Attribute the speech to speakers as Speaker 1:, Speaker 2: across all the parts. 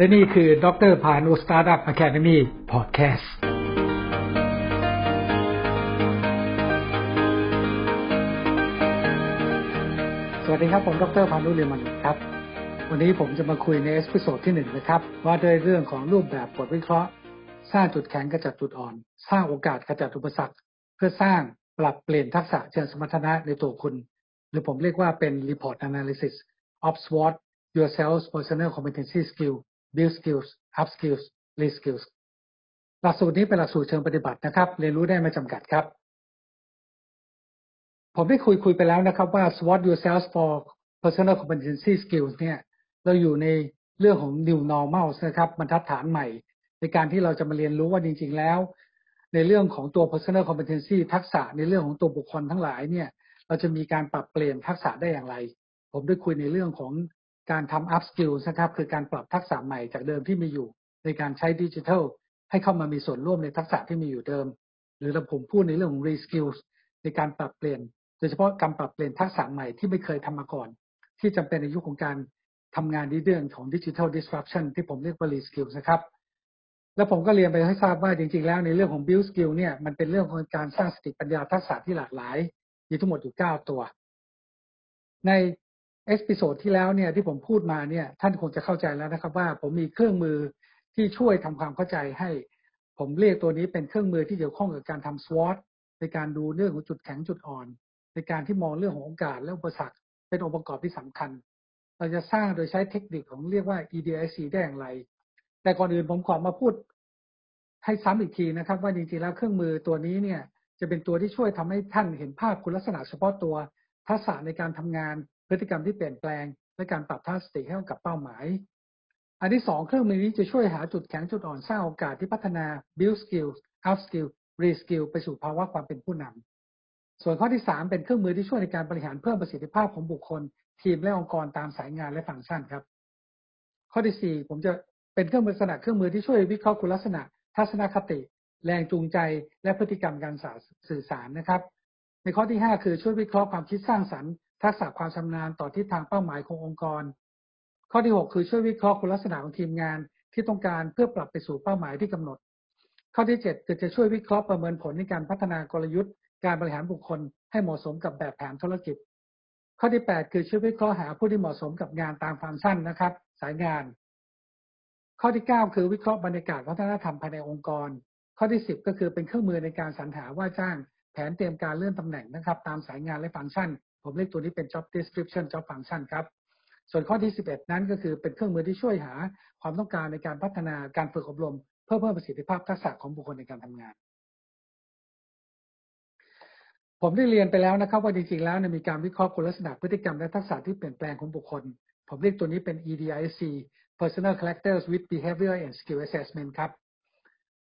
Speaker 1: และนี่คือดร.พานุ Startup Academy Podcast สวัสดีครับ ผมดรพานุเรียมันครับ วันนี้ผมจะมาคุยใน episode ที่หนึ่งนะครับ ว่าด้วยเรื่องของรูปแบบบทวิเคราะห์ สร้างจุดแข็งกระจัดจุดอ่อน สร้างโอกาสกระจัดอุปสรรค เพื่อสร้างปรับเปลี่ยนทักษะเชิงสมรรถนะในตัวคุณ หรือผมเรียกว่าเป็น report analysis of SWOT yourself personal competency skill build skills up skills re skills หลักสูตรนี้เป็นหลักสูตรเชิงปฏิบัตินะครับ เรียนรู้ได้ไม่จำกัดครับ ผมได้คุยคุยไปแล้วนะครับว่า SWOT yourself for personal competency skills เนี่ย เราอยู่ในเรื่องของ new normal นะครับบรรทัดฐานใหม่ ในการที่เราจะมาเรียนรู้ว่าจริง ๆ แล้ว ในเรื่องของตัว personal competency ทักษะในเรื่องของตัวบุคคลทั้งหลายเนี่ย เราจะมีการปรับเปลี่ยนทักษะได้อย่างไร ผมได้คุยในเรื่องของ การทำ up skill นะครับคือการปรับทักษะใหม่จากเดิมที่มีอยู่ ในการใช้ดิจิทัลให้เข้ามามีส่วนร่วมในทักษะที่มีอยู่เดิม หรือเราผมพูดในเรื่องของ re skills ในการปรับเปลี่ยน โดยเฉพาะการปรับเปลี่ยนทักษะใหม่ที่ไม่เคยทำมาก่อน ที่จำเป็นในยุคของการทำงานในเรื่องของ digital disruption ที่ผมเรียกว่า re skills นะครับแล้วผมก็เรียนไปให้ทราบว่าจริงๆ แล้วในเรื่องของ build skill เนี่ยมันเป็นเรื่องของการสร้างสติปัญญาทักษะที่หลากหลาย มีทั้งหมดอยู่ 9 ตัว ใน episode ที่แล้วเนี่ยที่ผมพูดมาเนี่ยท่านคงจะเข้าใจแล้วนะครับ ว่าผมมีเครื่องมือที่ช่วยทำความเข้าใจให้ ผมเรียกตัวนี้เป็นเครื่องมือที่เกี่ยวข้องกับการทำ SWOT ในการดูเรื่องของจุดแข็งจุดอ่อน ในการที่มองเรื่องของโอกาสและอุปสรรคเป็นองค์ประกอบที่สำคัญ เราจะสร้างโดยใช้เทคนิคของเรียกว่า EDIC ได้อย่างไร แต่ก่อนอื่นผมขอมาพูด ให้ซ้ำอีกทีนะครับ ว่าจริงๆแล้วเครื่องมือตัวนี้เนี่ยจะเป็นตัวที่ช่วยทำให้ท่านเห็นภาพคุณลักษณะเฉพาะตัวทักษะในการทำงาน พฤติกรรมที่เปลี่ยนแปลง และการปรับทัศนคติให้กับเป้าหมาย อันที่สองเครื่องมือนี้จะช่วยหาจุดแข็งจุดอ่อนสร้างโอกาสที่พัฒนา build skills up skill re skill ไปสู่ภาวะความเป็นผู้นำส่วนข้อที่สามเป็นเครื่องมือที่ช่วยในการบริหารเพิ่มประสิทธิภาพของบุคคล ทีมและองค์กรตามสายงานและฟังก์ชันครับ ข้อที่สี่ผมจะเป็นเครื่องมือลักษณะเครื่องมือที่ช่วยวิเคราะห์คุณลักษณะ ทัศนคติ แรงจูงใจ และพฤติกรรมการสื่อสารนะครับ ในข้อที่ 5 คือช่วยวิเคราะห์ความคิดสร้างสรรค์ ทักษะความชำนาญต่อทิศทางเป้าหมายขององค์กร ข้อที่ 6 คือช่วยวิเคราะห์คุณลักษณะของทีมงานที่ต้องการเพื่อปรับไปสู่เป้าหมายที่กำหนด ข้อที่ 7 คือจะช่วยวิเคราะห์ประเมินผลในการพัฒนากลยุทธ์ การบริหารบุคคล ให้เหมาะสมกับแบบแผนธุรกิจ ข้อที่ 8 คือช่วยวิเคราะห์หาผู้ที่เหมาะสมกับงานตามฟังก์ชันนะครับ สายงาน ข้อที่ 9 คือวิเคราะห์บรรยากาศวัฒนธรรมภายในองค์กร ข้อที่ 10 ก็คือเป็นเครื่องมือในการสรรหาว่าจ้าง แผนเตรียมการเลื่อนตำแหน่งนะครับ ตามสายงานและฟังก์ชัน ผมเรียกตัวนี้เป็น job description job function ครับ ส่วนข้อที่ 11 นั้นก็คือเป็นเครื่องมือที่ช่วยหาความต้องการในการพัฒนาการฝึกอบรม เพื่อเพิ่มประสิทธิภาพทักษะของบุคคลในการทำงานผมได้เรียนไปแล้วนะครับว่าจริงๆ แล้วมีการวิเคราะห์คุณลักษณะพฤติกรรมและทักษะที่เปลี่ยนแปลงของบุคคล ผมเรียกตัวนี้เป็น EDIC Personal Characters with Behavior and Skill Assessment ครับ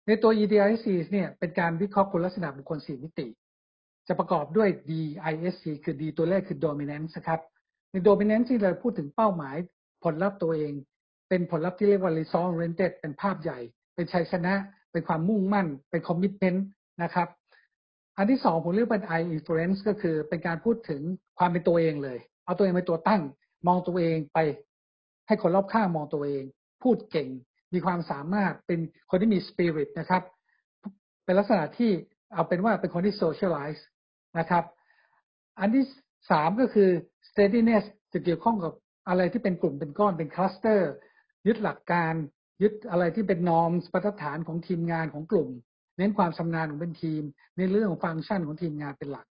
Speaker 1: ในตัว EDIC เนี่ยเป็นการวิเคราะห์คุณลักษณะบุคคล 4 มิติ จะประกอบด้วย DISC คือ D ตัวแรกคือ dominance ครับ ใน dominance ที่เราพูดถึงเป้าหมายผลลัพธ์ตัวเอง เป็นผลลัพธ์ที่เรียกว่า result oriented เป็นภาพใหญ่ เป็นชัยชนะ เป็นความมุ่งมั่น เป็น commitment นะครับ อันที่สองผมเรียกเป็น I influence ก็คือเป็นการพูดถึงความเป็นตัวเองเลย เอาตัวเองเป็นตัวตั้ง มองตัวเองไป ให้คนรอบข้างมองตัวเอง พูดเก่ง มีความสามารถ เป็นคนที่มี spirit นะครับ เป็นลักษณะที่เอาเป็นว่าเป็นคนที่ socialize นะครับ อันที่สามก็คือ steadiness จะเกี่ยวข้องกับอะไรที่เป็นกลุ่มเป็นก้อนเป็นคลัสเตอร์ยึดหลักการ ยึดอะไรที่เป็นนอมมาตรฐานของทีมงานของกลุ่ม เน้นความชำนาญของเป็นทีม ในเรื่องของฟังก์ชันของทีมงานเป็นหลัก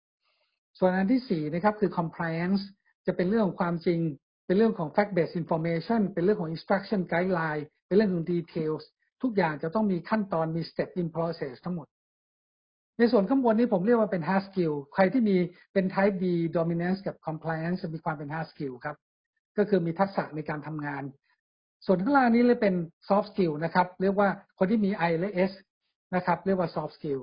Speaker 1: ส่วนอันที่สี่นะครับคือ compliance จะเป็นเรื่องของความจริง เป็นเรื่องของ fact based information เป็นเรื่องของ instruction guideline เป็นเรื่องของ details ทุกอย่างจะต้องมีขั้นตอนมี step in process ทั้งหมด ในส่วนข้างบนนี้ผมเรียกว่าเป็น hard skill ใครที่มีเป็น type B dominance กับ compliance จะมีความเป็น hard skill ครับ ก็คือมีทักษะในการทำงาน ส่วนข้างล่างนี้เลยเป็น soft skill นะครับ เรียกว่าคนที่มี I และ S นะครับ เรียกว่า soft skill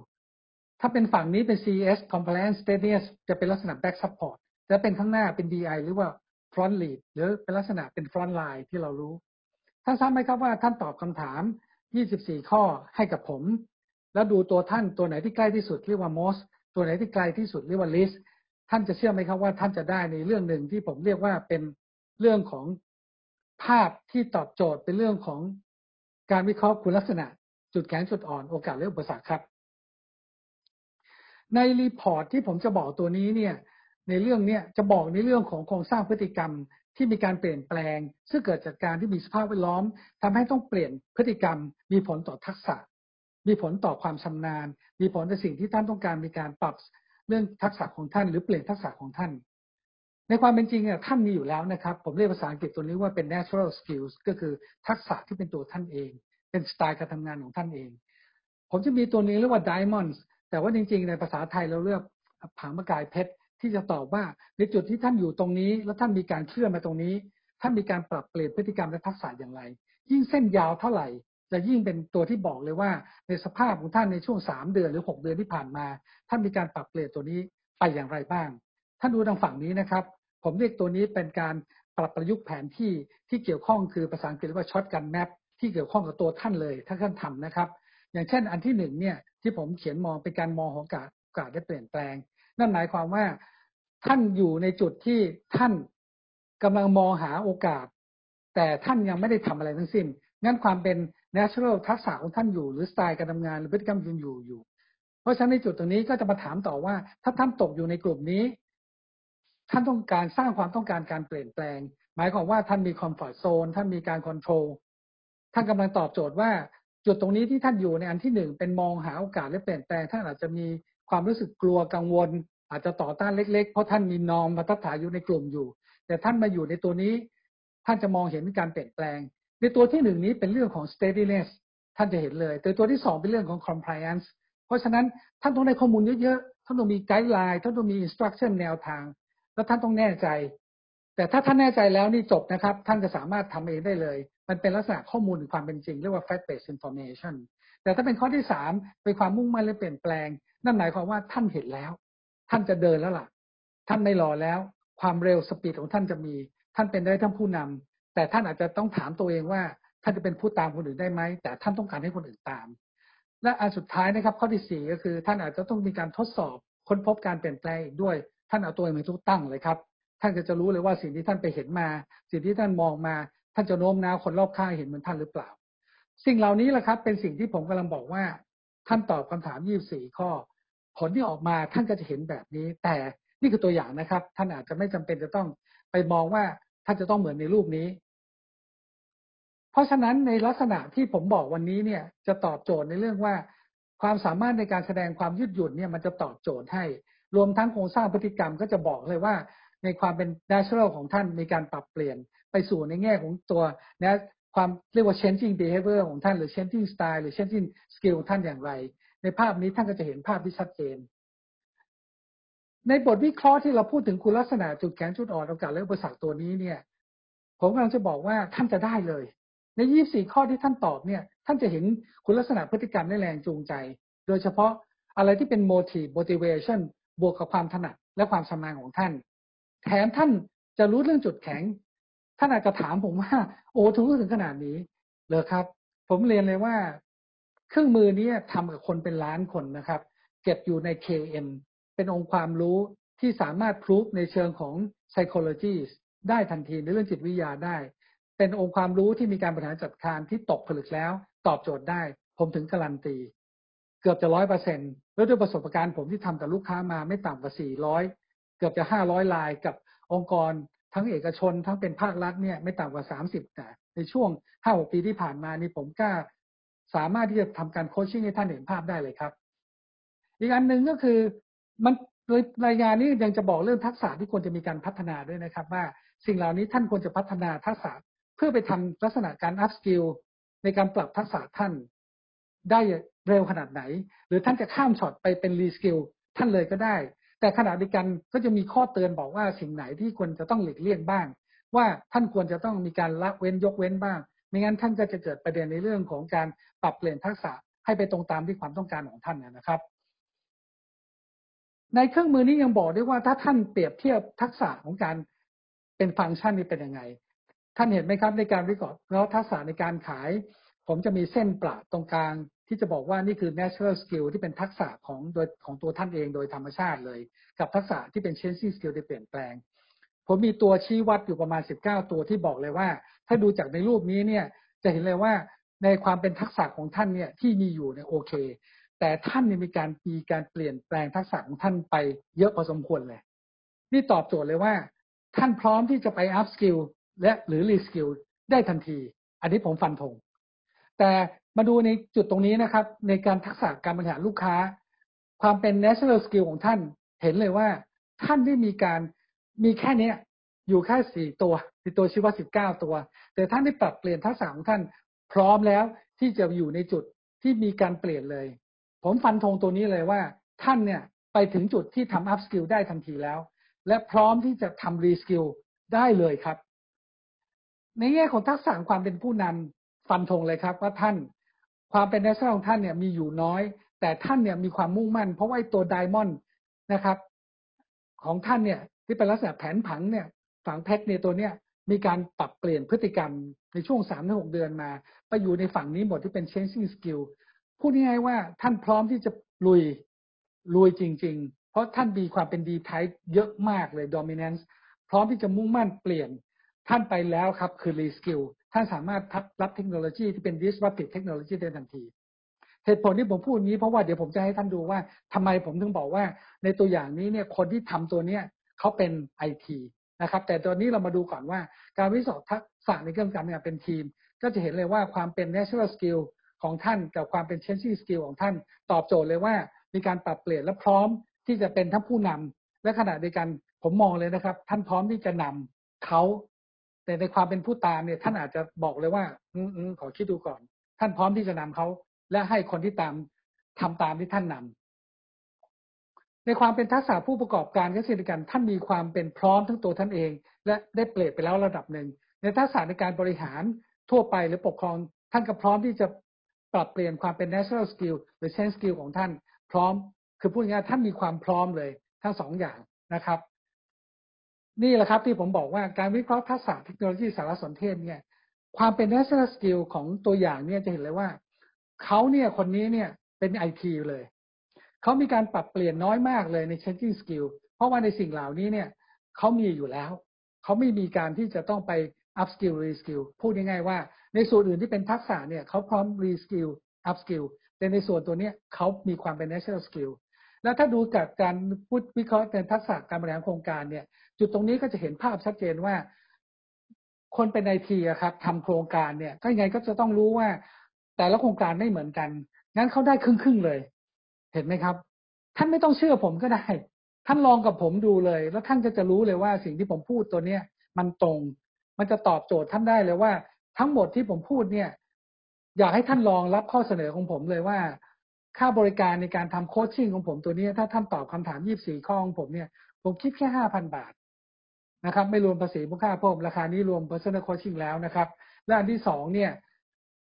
Speaker 1: ถ้าเป็นฝั่งนี้เป็น CS compliance steadiness จะเป็นลักษณะ back support จะเป็นข้างหน้าเป็น DI หรือว่า front lead หรือเป็นลักษณะเป็น front line ที่เรารู้ ท่านทราบไหมครับว่าท่านตอบคำถาม 24 ข้อให้กับผม แล้วดูตัวท่านตัวไหนที่ใกล้ที่สุดเรียกว่า most ตัวไหนที่ไกลที่สุดเรียกว่า least ท่านจะเชื่อไหมครับว่าท่านจะได้ในเรื่องหนึ่งที่ผมเรียกว่าเป็นเรื่องของภาพที่ตอบโจทย์เป็นเรื่องของการวิเคราะห์คุณลักษณะ จุดแข็งจุดอ่อนโอกาสและอุปสรรคครับ ใน report ที่ผมจะบอกตัวนี้เนี่ย ในเรื่องเนี้ยจะบอกในเรื่องของโครงสร้างพฤติกรรมที่มีการเปลี่ยนแปลง ซึ่งเกิดจากการที่มีสภาพแวดล้อมทำให้ต้องเปลี่ยนพฤติกรรมมีผลต่อทักษะ มีผลต่อความชำนาญ มีผลต่อสิ่งที่ท่านต้องการมีการปรับเรื่องทักษะของท่าน หรือเปลี่ยนทักษะของท่าน ในความเป็นจริงเนี่ยท่านมีอยู่แล้วนะครับ ผมเรียกภาษาอังกฤษตัวนี้ว่าเป็น natural skills ก็คือทักษะที่เป็นตัวท่านเอง เป็นสไตล์การทำงานของท่านเอง ผมจะมีตัวนี้เรียกว่า diamonds แต่ว่าจริง ๆ ในภาษาไทยเราเรียกผังมะกายเพชรที่จะตอบว่าในจุดที่ท่านอยู่ตรงนี้ แล้วท่านมีการเคลื่อนมาตรงนี้ ท่านมีการปรับเปลี่ยนพฤติกรรมและทักษะอย่างไร ยิ่งเส้นยาวเท่าไหร่ จะยิ่งเป็นตัวที่บอกเลยว่า ในสภาพของท่านในช่วงสามเดือนหรือหกเดือนที่ผ่านมา ท่านมีการปรับเปลี่ยนตัวนี้ไปอย่างไรบ้าง ท่านดูทางฝั่งนี้นะครับ ผมเรียกตัวนี้เป็นการปรับประยุกต์แผนที่ที่เกี่ยวข้องคือภาษาอังกฤษเรียกว่าช็อตกันแมปที่เกี่ยวข้องกับตัวท่านเลย ถ้าท่านทำนะครับ อย่างเช่นอันที่หนึ่งเนี่ยที่ผมเขียนมองเป็นการมองของโอกาสโอกาสได้เปลี่ยนแปลง นั่นหมายความว่าท่านอยู่ในจุดที่ท่านกำลังมองหาโอกาส แต่ท่านยังไม่ได้ทำอะไรทั้งสิ้น งั้นความเป็น natural ทักษะของท่านอยู่ หรือสไตล์การทำงานหรือพฤติกรรมยังอยู่อยู่ เพราะฉะนั้นในจุดตรงนี้ก็จะมาถามต่อว่า ถ้าท่านตกอยู่ในกลุ่มนี้ ท่านต้องการสร้างความต้องการการเปลี่ยนแปลง หมายความว่าท่านมี comfort zone ท่านมีการ control ท่านกำลังตอบโจทย์ว่า จุดตรงนี้ที่ท่านอยู่ในอันที่หนึ่งเป็นมองหาโอกาสและเปลี่ยนแปลงท่านอาจจะมีความรู้สึกกลัวกังวล อาจจะต่อต้านเล็ก ๆ เพราะท่านมี norm บรรทัดฐานอยู่ในกลุ่มอยู่ แต่ท่านมาอยู่ในตัวนี้ ท่านจะมองเห็นการเปลี่ยนแปลง ในตัวที่หนึ่งนี้เป็นเรื่องของ steadiness ท่านจะเห็นเลยแต่ตัวที่สองเป็นเรื่องของ compliance เพราะฉะนั้นท่านต้องได้ข้อมูลเยอะๆ ท่านต้องมีไกด์ไลน์ ท่านต้องมี instruction แนวทาง แล้วท่านต้องแน่ใจ แต่ถ้าท่านแน่ใจแล้วนี่จบนะครับ ท่านจะสามารถทำเองได้เลย มันเป็นลักษณะข้อมูลหรือความเป็นจริง เรียกว่า fact based information แต่ถ้าเป็นข้อที่สามเป็นความมุ่งมั่นและเปลี่ยนแปลง นั่นหมายความว่าท่านเห็นแล้ว ท่านจะเดินแล้วล่ะ ท่านไม่รอแล้ว ความเร็วสปีดของท่านจะมี ท่านเป็นได้ทั้งผู้นำ แต่ท่านอาจจะต้องถามตัวเองว่า ท่านจะเป็นผู้ตามคนอื่นได้ไหม แต่ท่านต้องการให้คนอื่นตาม และอันสุดท้ายนะครับ ข้อที่สี่ก็คือ ท่านอาจจะต้องมีการทดสอบค้นพบการเปลี่ยนแปลงอีกด้วย ท่านเอาตัวเองเป็นทุกตั้งเลยครับ ท่านก็จะรู้เลยว่าสิ่งที่ท่านไปเห็นมา สิ่งที่ท่านมองมา ท่านจะโน้มน้าวคนรอบข้างเห็นเหมือนท่านหรือเปล่า สิ่งเหล่านี้แหละครับ เป็นสิ่งที่ผมกำลังบอกว่า ท่านตอบคำถาม24ข้อ ผลที่ออกมาท่านก็จะเห็นแบบนี้ แต่นี่คือตัวอย่างนะครับ ท่านอาจจะไม่จำเป็นจะต้องไปมองว่าท่านจะต้องเหมือนในรูปนี้ เพราะฉะนั้นในลักษณะที่ผมบอกวันนี้เนี่ยจะตอบโจทย์ในเรื่องว่า ความสามารถในการแสดงความยืดหยุ่นเนี่ยมันจะตอบโจทย์ให้ รวมทั้งโครงสร้างพฤติกรรมก็จะบอกเลยว่า ในความเป็น natural ของท่านมีการปรับเปลี่ยนไปสู่ในแง่ของตัวนะความเรียกว่า changing behavior ของท่านหรือ changing style หรือ changing skill ของท่านอย่างไร ในภาพนี้ท่านก็จะเห็นภาพที่ชัดเจน ในบทวิเคราะห์ที่เราพูดถึงคุณลักษณะจุดแข็งจุดอ่อนโอกาสและอุปสรรคตัวนี้เนี่ย ผมกำลังจะบอกว่าท่านจะได้เลย ใน24ข้อที่ท่านตอบเนี่ย ท่านจะเห็นคุณลักษณะพฤติกรรมและแรงจูงใจ โดยเฉพาะอะไรที่เป็น motive motivation บวกกับความถนัดและความชำนาญของท่าน แถมท่านจะรู้เรื่องจุดแข็ง ท่านอาจจะถามผมว่า โอ้ถึงถึงขนาดนี้เลยครับ ผมเรียนเลยว่า เครื่องมือนี้ทำกับคนเป็นล้านคนนะครับ เก็บอยู่ใน KM เป็นองค์ความรู้ที่สามารถพิสูจในเชิงของ psychology ได้ทันทีในเรื่องจิตวิทยาได้ เป็นองค์ความรู้ที่มีการบริหารจัดการที่ตกผลึกแล้ว ตอบโจทย์ได้ ผมถึงการันตี เกือบจะร้อยเปอร์เซ็นแล้วด้วยประสบการณ์ผมที่ทำกับลูกค้ามาไม่ต่ำกว่าสี่ร้อยเกือบจะห้าร้อยลายกับองค์กรทั้งเอกชนทั้งเป็นภาครัฐเนี่ยไม่ต่ำกว่าสามสิบนะในช่วงห้าหกปีที่ผ่านมานี่ผมกล้าสามารถที่จะทำการ coaching ให้ท่านเห็นภาพได้เลยครับ อีกอันหนึ่งก็คือมันโดยรายงานนี้ยังจะบอกเรื่องทักษะที่ควรจะมีการพัฒนาด้วยนะครับ ว่าสิ่งเหล่านี้ท่านควรจะพัฒนาทักษะ เพื่อไปทำลักษณะการ upskill ในการปรับทักษะท่าน ได้เร็วขนาดไหน หรือท่านจะข้ามช็อตไปเป็น reskillท่านเลยก็ได้ แต่ขณะเดียวกันก็จะมีข้อเตือนบอกว่าสิ่งไหนที่ควรจะต้องหลีกเลี่ยงบ้าง ว่าท่านควรจะต้องมีการละเว้นยกเว้นบ้าง ไม่งั้นท่านก็จะเกิดประเด็นในเรื่องของการปรับเปลี่ยนทักษะให้ไปตรงตามที่ความต้องการของท่านนะครับ ในเครื่องมือนี้ยังบอกด้วยว่าถ้าท่านเปรียบเทียบทักษะของการเป็นฟังก์ชันนี้เป็นยังไง ท่านเห็นไหมครับในการวิเคราะห์แล้วทักษะในการขาย ผมจะมีเส้นประตรงกลาง ที่จะบอกว่านี่คือ natural skill ที่เป็นทักษะของโดยของตัวท่านเองโดยธรรมชาติเลย กับทักษะที่เป็น changing skill ที่เปลี่ยนแปลง ผมมีตัวชี้วัดอยู่ประมาณ 19 ตัวที่บอกเลยว่า ถ้าดูจากในรูปนี้เนี่ยจะเห็นเลยว่าในความเป็นทักษะของท่านเนี่ยที่มีอยู่เนี่ยโอเค แต่ท่านเนี่ยมีการมีการเปลี่ยนแปลงทักษะของท่านไปเยอะพอสมควรเลย นี่ตอบโจทย์เลยว่า ท่านพร้อมที่จะไป upskill และหรือ reskillได้ทันที อันนี้ผมฟันธงแต่มาดูในจุดตรงนี้นะครับ ในการทักษะการบริหารลูกค้า ความเป็น national skill ของท่านเห็นเลยว่าท่านได้มีการมีแค่นี้อยู่แค่สี่ตัวสี่ตัวชื่อว่าสิบเก้าตัว แต่ท่านได้ปรับเปลี่ยนทักษะของท่านพร้อมแล้วที่จะอยู่ในจุดที่มีการเปลี่ยนเลย ผมฟันธงตัวนี้เลยว่าท่านเนี่ยไปถึงจุดที่ทำอัพสกิลได้ทันทีแล้ว และพร้อมที่จะทำรีสกิลได้เลยครับ ในแง่ของทักษะความเป็นผู้นำฟันธงเลยครับ ว่าท่านความเป็นนักของท่านเนี่ยมีอยู่น้อย แต่ท่านเนี่ยมีความมุ่งมั่น เพราะว่าตัวไดมอนด์นะครับ ของท่านเนี่ยที่เป็นลักษณะแผนผังเนี่ยฝังเพชรเนี่ยตัวเนี้ยมีการปรับเปลี่ยนพฤติกรรมในช่วงสามถึงหกเดือนมา ไปอยู่ในฝั่งนี้หมดที่เป็น changing skill พูดง่ายๆว่าท่านพร้อมที่จะลุยลุยจริง ๆ เพราะท่านมีความเป็นดีไทป์เยอะมากเลย dominance พร้อมที่จะมุ่งมั่นเปลี่ยน ท่านไปแล้วครับคือ reskill ท่านสามารถรับเทคโนโลยีที่เป็น disruptive technology ได้ทันทีเหตุผลที่ผมพูดนี้เพราะว่าเดี๋ยวผมจะให้ท่านดูว่าทำไมผมถึงบอกว่า ในตัวอย่างนี้เนี่ยคนที่ทำตัวเนี้ยเขาเป็นไอทีนะครับ แต่ตอนนี้เรามาดูก่อนว่า การวิสอบทักษะในเรื่องการทำงานเป็นทีม ก็จะเห็นเลยว่าความเป็น natural skill ของท่านกับความเป็น changing skill ของท่าน ตอบโจทย์เลยว่า มีการปรับเปลี่ยนและพร้อมที่จะเป็นทั้งผู้นำและขณะเดียวกันผมมองเลยนะครับ ท่านพร้อมที่จะนำเขา แต่ในความเป็นผู้ตามเนี่ยท่านอาจจะบอกเลยว่า อืมขอคิดดูก่อน ท่านพร้อมที่จะนำเขาและให้คนที่ตามทำตามที่ท่านนำในความเป็นทักษะผู้ประกอบการก็เช่นกันท่านมีความเป็นพร้อมทั้งตัวท่านเอง และได้เปลี่ยนไปแล้วระดับหนึ่ง ในทักษะในการบริหารทั่วไปหรือปกครอง ท่านก็พร้อมที่จะปรับเปลี่ยนความเป็น natural skill หรือ change skill ของท่าน พร้อม คือพูดง่ายๆท่านมีความพร้อมเลย ทั้งสองอย่างนะครับ นี่แหละครับที่ผมบอกว่าการวิเคราะห์ทักษะเทคโนโลยีสารสนเทศเนี่ย ความเป็น natural skill ของตัวอย่างเนี่ยจะเห็นเลยว่าเขาเนี่ยคนนี้เนี่ยเป็นไอทีเลยเขามีการปรับเปลี่ยนน้อยมากเลยใน changing skill เพราะว่าในสิ่งเหล่านี้เนี่ยเขามีอยู่แล้วเขาไม่มีการที่จะต้องไป up skill re skill พูดง่ายๆว่า ในส่วนอื่นที่เป็นทักษะเนี่ยเขาพร้อม re skill up skill แต่ในส่วนตัวเนี้เขามีความเป็น natural skill แล้วถ้าดูจากการพูดวิเคราะห์ในทักษะการบริหารโครงการเนี่ย จุดตรงนี้ก็จะเห็นภาพชัดเจนว่า คนเป็นไอทีครับทำโครงการเนี่ยก็ยังไงก็จะต้องรู้ว่า แต่ละโครงการไม่เหมือนกันงั้นเขาได้ครึ่งๆเลย เห็นไหมครับ ท่านไม่ต้องเชื่อผมก็ได้ ท่านลองกับผมดูเลย แล้วท่านก็จะรู้เลยว่าสิ่งที่ผมพูดตัวเนี้ยมันตรง มันจะตอบโจทย์ท่านได้เลยว่า ทั้งหมดที่ผมพูดเนี่ย อยากให้ท่านลองรับข้อเสนอของผมเลยว่า ค่าบริการในการทำโคชชิ่งของผมตัวนี้ ถ้าท่านตอบคำถาม 24 ข้อของผมเนี่ย ผมคิดแค่ 5,000 บาทนะครับ ไม่รวมภาษีมูลค่าเพิ่มราคานี้รวม personal coaching แล้วนะครับ และอันที่สองเนี่ย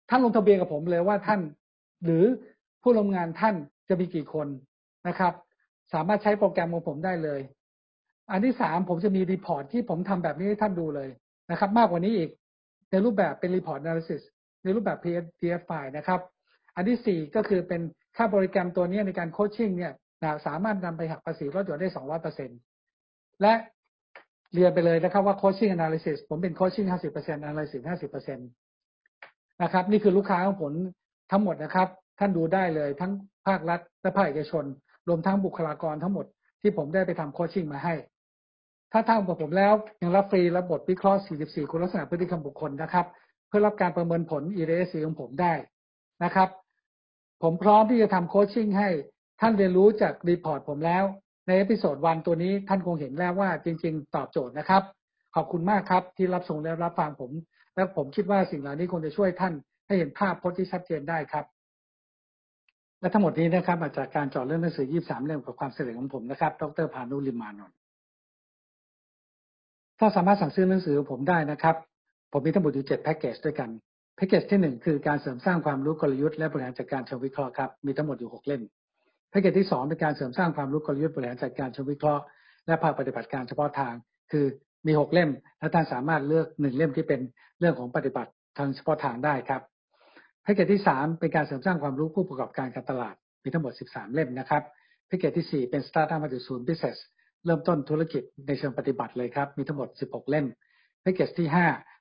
Speaker 1: ท่านลงทะเบียนกับผมเลยว่าท่าน หรือผู้ร่วมงานท่านจะมีกี่คนนะครับ สามารถใช้โปรแกรมของผมได้เลย อันที่สามผมจะมี report ที่ผมทำแบบนี้ให้ท่านดูเลยนะครับ มากกว่านี้อีกในรูปแบบเป็น report analysis ในรูปแบบ PDF file นะครับ อันที่สี่ก็คือเป็น ค่าบริการตัวนี้ในการ coaching เนี่ยสามารถนำไปหักภาษีลดหย่อนได้สองร้อยเปอร์เซ็นและเรียนไปเลยนะครับว่า coaching analysis ผมเป็น coaching ห้าสิบเปอร์เซ็นต์ analysis ห้าสิบเปอร์เซ็นต์นะครับ นี่คือลูกค้าของผมทั้งหมดนะครับ ท่านดูได้เลยทั้งภาครัฐและภาคเอกชน รวมทั้งบุคลากรทั้งหมดที่ผมได้ไปทำ coaching มาให้ ถ้าทางผมแล้วยังรับฟรีระบบวิเคราะห์ 44 คุณลักษณะพฤติกรรมบุคคลนะครับ เพื่อรับการประเมินผล e r s ของผมได้นะครับ ผมพร้อมที่จะทำ coaching ให้ท่านเรียนรู้จาก report ผมแล้ว ใน episode one ตัวนี้ท่านคงเห็นแล้วว่าจริง ๆ ตอบโจทย์นะครับ ขอบคุณมากครับที่รับชมและรับฟังผม และผมคิดว่าสิ่งเหล่านี้คงจะช่วยท่านให้เห็นภาพพจน์ที่ชัดเจนได้ครับ และทั้งหมดนี้นะครับมาจากการจอดเรื่องหนังสือ 23 เล่มกับความเสด็จของผมนะครับ ดรพานุลิมานนท์ถ้าสามารถสั่งซื้อหนังสือผมได้นะครับ ผมมีทั้งหมดอยู่7แพ็กเกจด้วยกัน แพ็กเกจที่ 1 คือการเสริมสร้างความรู้กลยุทธ์และบริหารจัดการเชิงวิเคราะห์ครับมีทั้งหมดอยู่ 6 เล่มแพ็กเกจที่ 2 เป็นการเสริมสร้างความรู้กลยุทธ์บริหารจัดการเชิงวิเคราะห์และภาคปฏิบัติการเฉพาะทาง คือมี 6 เล่ม และท่านสามารถเลือก 1 เล่มที่เป็นเรื่องของปฏิบัติทางเฉพาะทางได้ครับแพ็กเกจที่ 3 เป็นการเสริมสร้างความรู้ผู้ประกอบการการตลาด มีทั้งหมด 13 เล่มนะครับแพ็กเกจที่ 4 เป็น Startup มาถึงศูนย์ Business เริ่มต้นธุรกิจในเชิงปฏิบัติเลยครับมีทั้งหมด 16 เล่มแพ็กเกจที่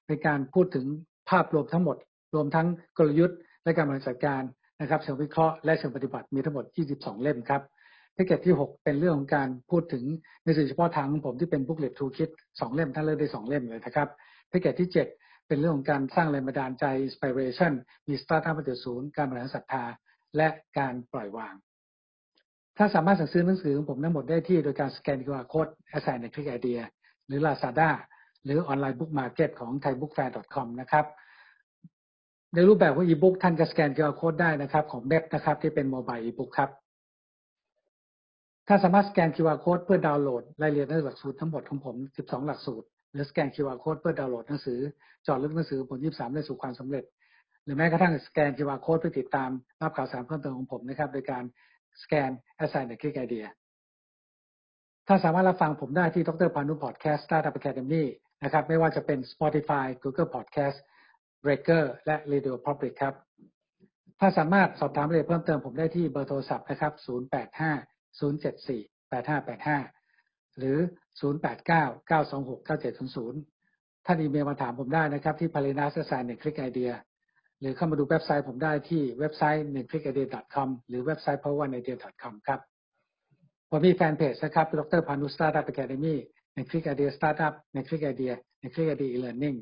Speaker 1: ในการพูดถึง ภาพรวมทั้งหมด รวมทั้งกลยุทธ์ และการบริหารจัดการนะครับเชิงวิเคราะห์และเชิงปฏิบัติมีทั้งหมด 22 เล่มครับแพ็กเกจที่ 6 เป็นเรื่องของการพูดถึงในสื่อเฉพาะทางของผมที่เป็น booklet toolkit 2เล่มท่านเลือกได้2เล่มเลยนะครับแพ็กเกจที่ 7 เป็นเรื่องของการสร้างแรงบันดาลใจ inspiration มี startup ศูนย์การบริหารศรัทธา และการปล่อยวาง ถ้าสามารถสั่งซื้อหนังสือของผมทั้งหมดได้ที่โดยการสแกน QR code at sign In Click Idea หรือ Lazada หรือ online book market ของ thaibookfair.com นะครับในรูปแบบของอีบุ๊กท่านก็สแกน QR code ได้นะครับ ของเว็บนะครับ ที่เป็น mobile e-book ครับถ้าสามารถสแกน QR code เพื่อดาวน์โหลดรายละเอียดในหลักสูตรทั้งหมดของผม 12 หลักสูตร หรือสแกน QR code เพื่อดาวน์โหลดหนังสือเจาะลึกหนังสือผม 23บันไดสู่ความสำเร็จ หรือแม้กระทั่งสแกน QR code เพื่อติดตามรับข่าวสารเพิ่มเติมของผมนะครับ โดยการสแกน Assign ในคลิกไอเดียถ้าสามารถรับฟังผมได้ที่ดรพานุพอดแคสต์ Startup Academy นะครับ ไม่ว่าจะเป็น Spotify Google Podcast Breaker และ Radio Public ครับ ถ้าสามารถสอบถามรายละเอียดเพิ่มเติมผมได้ที่เบอร์โทรศัพท์นะครับ 085 074 8585 หรือ 089 926 9700 ท่านอีเมลมาถามผมได้นะครับ ที่ p a l i n a s s i g n ในคลิกไอเดียหรือเข้ามาดูเว็บไซต์ผมได้ที่เว็บไซต์ n e t c l i c k i d e a c o m หรือเว็บไซต์ poweridea. com ครับผมมีแฟนเพจนะครับดรพานุ Startup Academy In Click Idea Startup In Click Idea In Click Idea e-Learning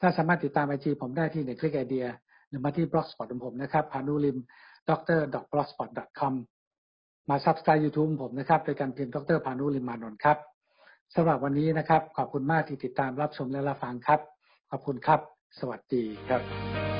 Speaker 1: ถ้าสามารถติดตามไอจีผมได้ที่ In Click Idea หรือมาที่ Blogspot ของผมนะครับพานุลิมดร blogspot com มา subscribe ยูทูบผมนะครับโดยการพิมพ์ดรพานุลิมมานนท์ครับสำหรับวันนี้นะครับ ขอบคุณมากที่ติดตามรับชมและรับฟังครับ ขอบคุณครับ สวัสดีครับ